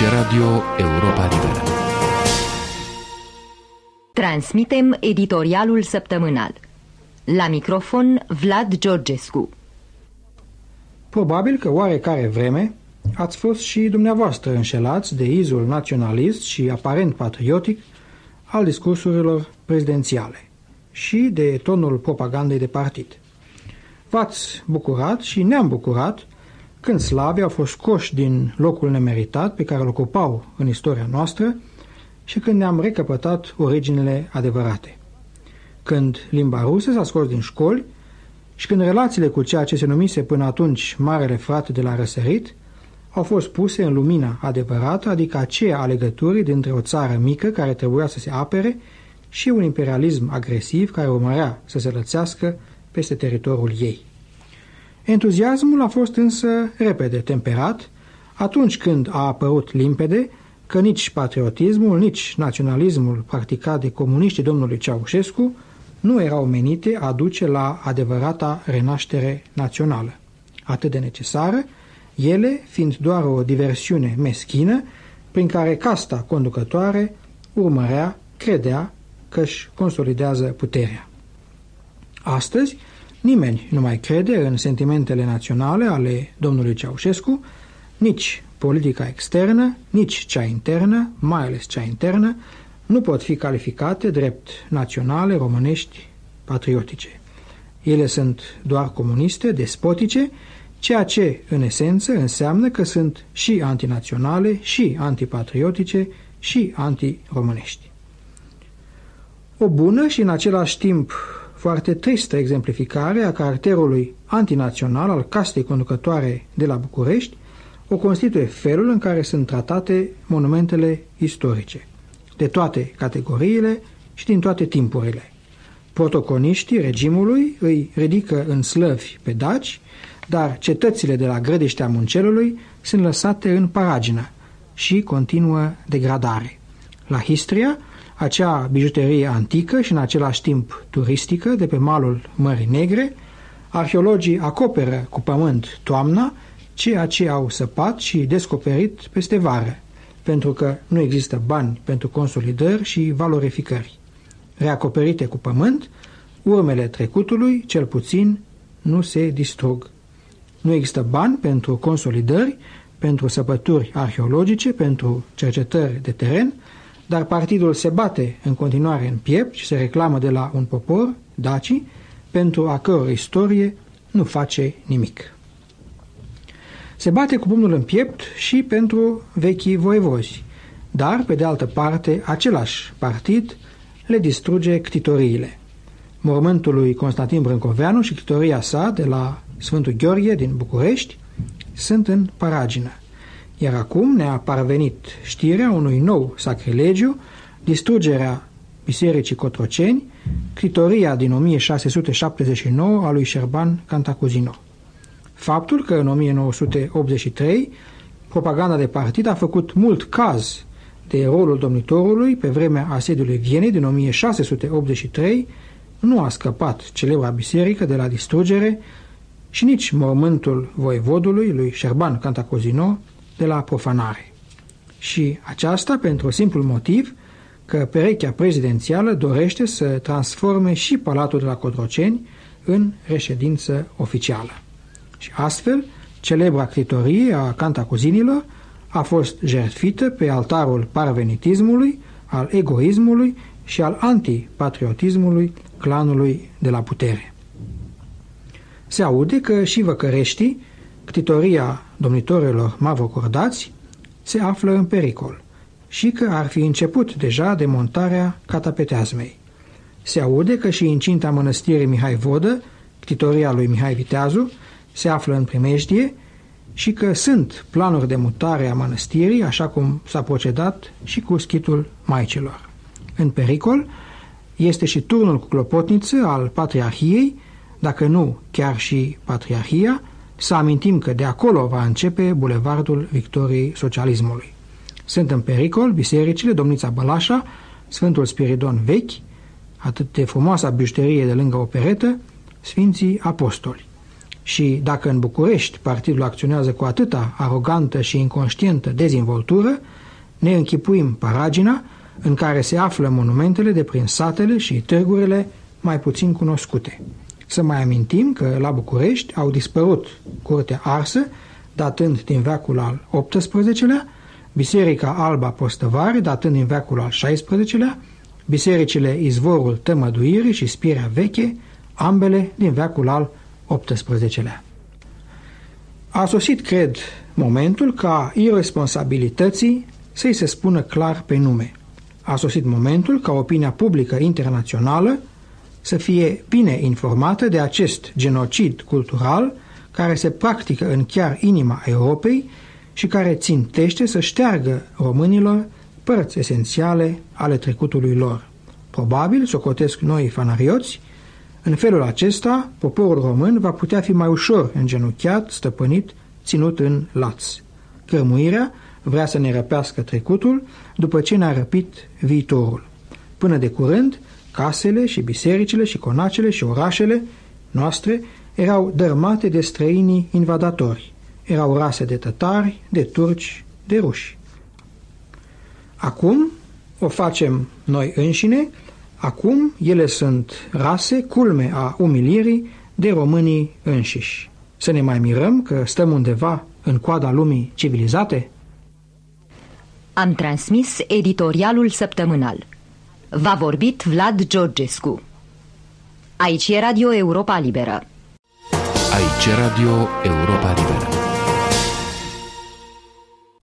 Aici Radio Europa Liberă. Transmitem editorialul săptămânal. La microfon Vlad Georgescu. Probabil că oarecare vreme ați fost și dumneavoastră înșelați de izul naționalist și aparent patriotic al discursurilor prezidențiale și de tonul propagandei de partid. V-ați bucurat și ne-am bucurat când slavii au fost scoși din locul nemeritat pe care îl ocupau în istoria noastră și când ne-am recăpătat originele adevărate. Când limba rusă s-a scos din școli și când relațiile cu ceea ce se numise până atunci Marele Frate de la Răsărit au fost puse în lumina adevărată, adică aceea a legăturii dintre o țară mică care trebuia să se apere și un imperialism agresiv care urmărea să se lățească peste teritoriul ei. Entuziasmul a fost însă repede temperat atunci când a apărut limpede că nici patriotismul, nici naționalismul practicat de comuniștii domnului Ceaușescu nu erau menite a duce la adevărata renaștere națională, atât de necesară, ele fiind doar o diversiune meschină prin care casta conducătoare urmărea, credea că își consolidează puterea. Astăzi, nimeni nu mai crede în sentimentele naționale ale domnului Ceaușescu, nici politica externă, nici cea internă, mai ales cea internă, nu pot fi calificate drept naționale, românești, patriotice. Ele sunt doar comuniste, despotice, ceea ce, în esență, înseamnă că sunt și antinaționale, și antipatriotice, și antiromânești. O bună și în același timp foarte tristă exemplificare a caracterului antinațional al castei conducătoare de la București o constituie felul în care sunt tratate monumentele istorice, de toate categoriile și din toate timpurile. Protoconiștii regimului îi ridică în slăvi pe daci, dar cetățile de la grădeștea muncelului sunt lăsate în paragină și continuă degradare. La Histria, acea bijuterie antică și în același timp turistică de pe malul Mării Negre, arheologii acoperă cu pământ toamna ceea ce au săpat și descoperit peste vară, pentru că nu există bani pentru consolidări și valorificări. Reacoperite cu pământ, urmele trecutului, cel puțin, nu se distrug. Nu există bani pentru consolidări, pentru săpături arheologice, pentru cercetări de teren, dar partidul se bate în continuare în piept și se reclamă de la un popor, dacii, pentru a căror istorie nu face nimic. Se bate cu pumnul în piept și pentru vechii voievozi, dar, pe de altă parte, același partid le distruge ctitoriile. Mormântul lui Constantin Brâncoveanu și ctitoria sa de la Sfântul Gheorghe din București sunt în paragină. Iar acum ne-a parvenit știrea unui nou sacrilegiu, distrugerea Bisericii Cotroceni, critoria din 1679 a lui Șerban Cantacuzino. Faptul că în 1983 propaganda de partid a făcut mult caz de rolul domnitorului pe vremea asediului Vienei din 1683 nu a scăpat celebra biserică de la distrugere și nici mormântul voievodului lui Șerban Cantacuzino de la profanare. Și aceasta pentru simplul motiv că perechea prezidențială dorește să transforme și Palatul de la Codroceni în reședință oficială. Și astfel, celebra critorie a cantacuzinilor a fost jertfită pe altarul parvenitismului, al egoismului și al antipatriotismului clanului de la putere. Se aude că și văcăreștii ctitoria domnitorilor mavrocordați se află în pericol și că ar fi început deja demontarea catapeteazmei. Se aude că și incinta mănăstirii Mihai Vodă, ctitoria lui Mihai Viteazu, se află în primejdie și că sunt planuri de mutare a mănăstirii, așa cum s-a procedat și cu schitul Maicilor. În pericol este și turnul cu clopotniță al Patriarhiei, dacă nu chiar și Patriarhia, să amintim că de acolo va începe bulevardul victoriei socialismului. Sunt în pericol bisericile Domnița Bălașa, Sfântul Spiridon Vechi, atât de frumoasa bijuterie de lângă operetă, Sfinții Apostoli. și dacă în București partidul acționează cu atâta arogantă și inconștientă dezvoltură, ne închipuim paragina în care se află monumentele de prin satele și târgurile mai puțin cunoscute. Să mai amintim că la București au dispărut curtea arsă, datând din veacul al XVIII-lea, Biserica Alba Postăvare, datând din veacul al XVI-lea, bisericile Izvorul Tămăduirii și Spirea Veche, ambele din veacul al XVIII-lea. A sosit, cred, momentul ca irresponsabilității să-i se spună clar pe nume. A sosit momentul ca opinia publică internațională să fie bine informată de acest genocid cultural care se practică în chiar inima Europei și care țintește să șteargă românilor părți esențiale ale trecutului lor. Probabil, socotesc noi fanarioți, în felul acesta, poporul român va putea fi mai ușor îngenuchiat, stăpânit, ținut în laț. Cărmuirea vrea să ne răpească trecutul după ce ne-a răpit viitorul. Până de curând, casele și bisericile și conacele și orașele noastre erau dărmate de străinii invadatori. Erau rase de tătari, de turci, de ruși. Acum o facem noi înșine, acum ele sunt rase, culme a umilirii de românii înșiși. Să ne mai mirăm că stăm undeva în coada lumii civilizate? Am transmis editorialul săptămânal. V-a vorbit Vlad Georgescu. Aici e Radio Europa Liberă. Aici e Radio Europa Liberă.